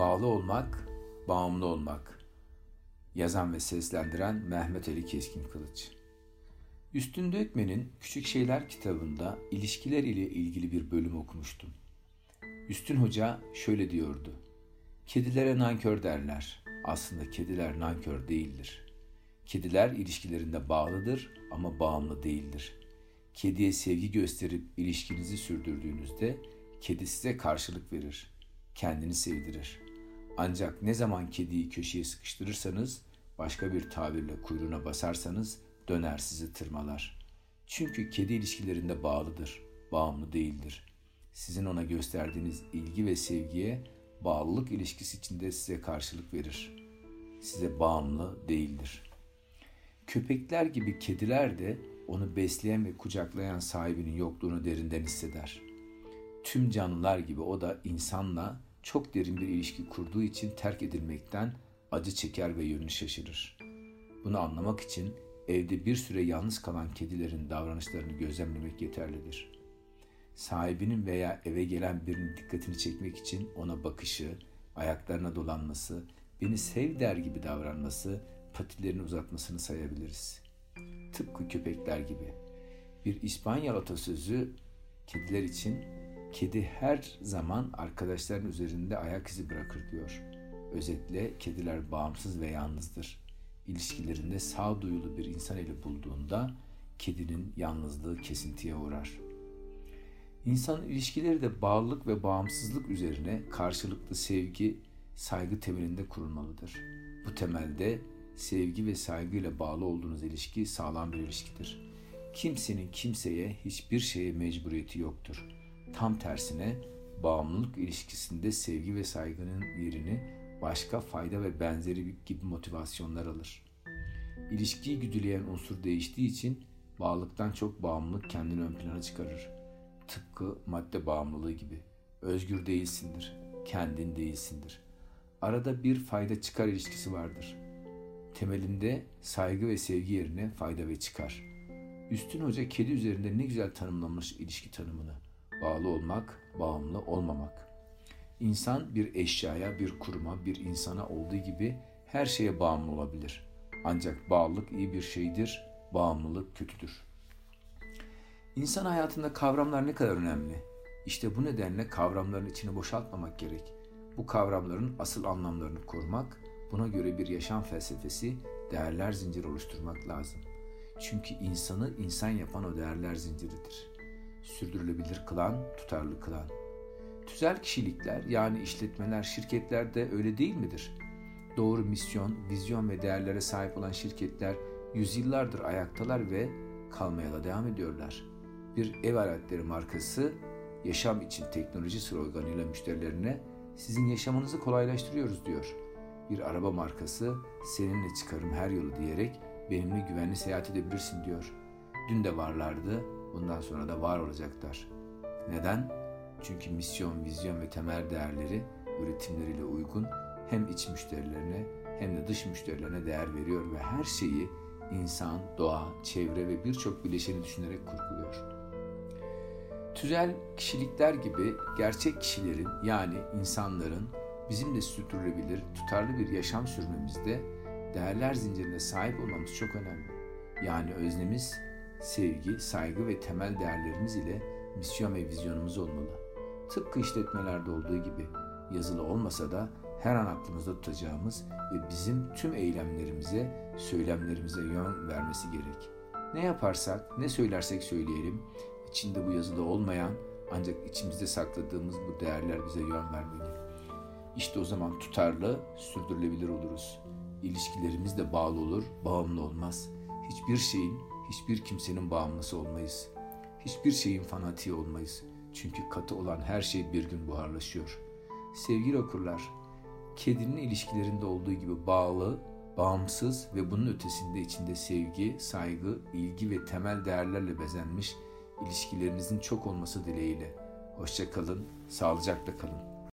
Bağlı olmak, bağımlı olmak. Yazan ve seslendiren Mehmet Ali Keskin Kılıç. Üstün Dökmen'in Küçük Şeyler kitabında ilişkiler ile ilgili bir bölüm okumuştum. Üstün Hoca şöyle diyordu. Kedilere nankör derler. Aslında kediler nankör değildir. Kediler ilişkilerinde bağlıdır ama bağımlı değildir. Kediye sevgi gösterip ilişkinizi sürdürdüğünüzde kedi size karşılık verir. Kendini sevdirir. Ancak ne zaman kediyi köşeye sıkıştırırsanız, başka bir tabirle kuyruğuna basarsanız döner sizi tırmalar. Çünkü kedi ilişkilerinde bağlıdır, bağımlı değildir. Sizin ona gösterdiğiniz ilgi ve sevgiye bağlılık ilişkisi içinde size karşılık verir. Size bağımlı değildir. Köpekler gibi kediler de onu besleyen ve kucaklayan sahibinin yokluğunu derinden hisseder. Tüm canlılar gibi o da insanla çok derin bir ilişki kurduğu için terk edilmekten acı çeker ve yönünü şaşırır. Bunu anlamak için evde bir süre yalnız kalan kedilerin davranışlarını gözlemlemek yeterlidir. Sahibinin veya eve gelen birinin dikkatini çekmek için ona bakışı, ayaklarına dolanması, beni sev der gibi davranması, patilerini uzatmasını sayabiliriz. Tıpkı köpekler gibi. Bir İspanyol atasözü kediler için Kedi her zaman arkadaşların üzerinde ayak izi bırakır diyor. Özetle kediler bağımsız ve yalnızdır. İlişkilerinde sağduyulu bir insan ile bulduğunda kedinin yalnızlığı kesintiye uğrar. İnsan ilişkileri de bağlılık ve bağımsızlık üzerine karşılıklı sevgi, saygı temelinde kurulmalıdır. Bu temelde sevgi ve saygıyla bağlı olduğunuz ilişki sağlam bir ilişkidir. Kimsenin kimseye hiçbir şeye mecburiyeti yoktur.'' Tam tersine bağımlılık ilişkisinde sevgi ve saygının yerini başka fayda ve benzeri gibi motivasyonlar alır. İlişkiyi güdüleyen unsur değiştiği için bağlılıktan çok bağımlılık kendini ön plana çıkarır. Tıpkı madde bağımlılığı gibi. Özgür değilsindir, kendin değilsindir. Arada bir fayda çıkar ilişkisi vardır. Temelinde saygı ve sevgi yerine fayda ve çıkar. Üstün Hoca kedi üzerinde ne güzel tanımlamış ilişki tanımını bağlı olmak, bağımlı olmamak. İnsan bir eşyaya, bir kuruma, bir insana olduğu gibi her şeye bağımlı olabilir. Ancak bağlılık iyi bir şeydir, bağımlılık kötüdür. İnsan hayatında kavramlar ne kadar önemli. İşte bu nedenle kavramların içini boşaltmamak gerek. Bu kavramların asıl anlamlarını korumak, buna göre bir yaşam felsefesi, değerler zinciri oluşturmak lazım. Çünkü insanı insan yapan o değerler zinciridir sürdürülebilir kılan, tutarlı kılan. Tüzel kişilikler yani işletmeler, şirketler de öyle değil midir? Doğru misyon, vizyon ve değerlere sahip olan şirketler yüzyıllardır ayaktalar ve kalmaya da devam ediyorlar. Bir ev aletleri markası yaşam için teknoloji sloganıyla müşterilerine sizin yaşamınızı kolaylaştırıyoruz diyor. Bir araba markası seninle çıkarım her yolu diyerek benimle güvenli seyahat edebilirsin diyor. Dün de varlardı, bundan sonra da var olacaklar. Neden? Çünkü misyon, vizyon ve temel değerleri üretimleriyle uygun hem iç müşterilerine hem de dış müşterilerine değer veriyor ve her şeyi insan, doğa, çevre ve birçok bileşeni düşünerek kurguluyor. Tüzel kişilikler gibi gerçek kişilerin yani insanların bizim de sürdürülebilir, tutarlı bir yaşam sürmemizde değerler zincirine sahip olmamız çok önemli. Yani öznemiz sevgi, saygı ve temel değerlerimiz ile misyon ve vizyonumuz olmalı. Tıpkı işletmelerde olduğu gibi yazılı olmasa da her an aklımızda tutacağımız ve bizim tüm eylemlerimize, söylemlerimize yön vermesi gerek. Ne yaparsak, ne söylersek söyleyelim, içinde bu yazılı olmayan ancak içimizde sakladığımız bu değerler bize yön vermeli. İşte o zaman tutarlı, sürdürülebilir oluruz. İlişkilerimiz de bağlı olur, bağımlı olmaz. Hiçbir şeyin hiçbir kimsenin bağımlısı olmayız. Hiçbir şeyin fanatiği olmayız. Çünkü katı olan her şey bir gün buharlaşıyor. Sevgili okurlar, kedinin ilişkilerinde olduğu gibi bağlı, bağımsız ve bunun ötesinde içinde sevgi, saygı, ilgi ve temel değerlerle bezenmiş ilişkilerinizin çok olması dileğiyle. Hoşça kalın, sağlıcakla kalın.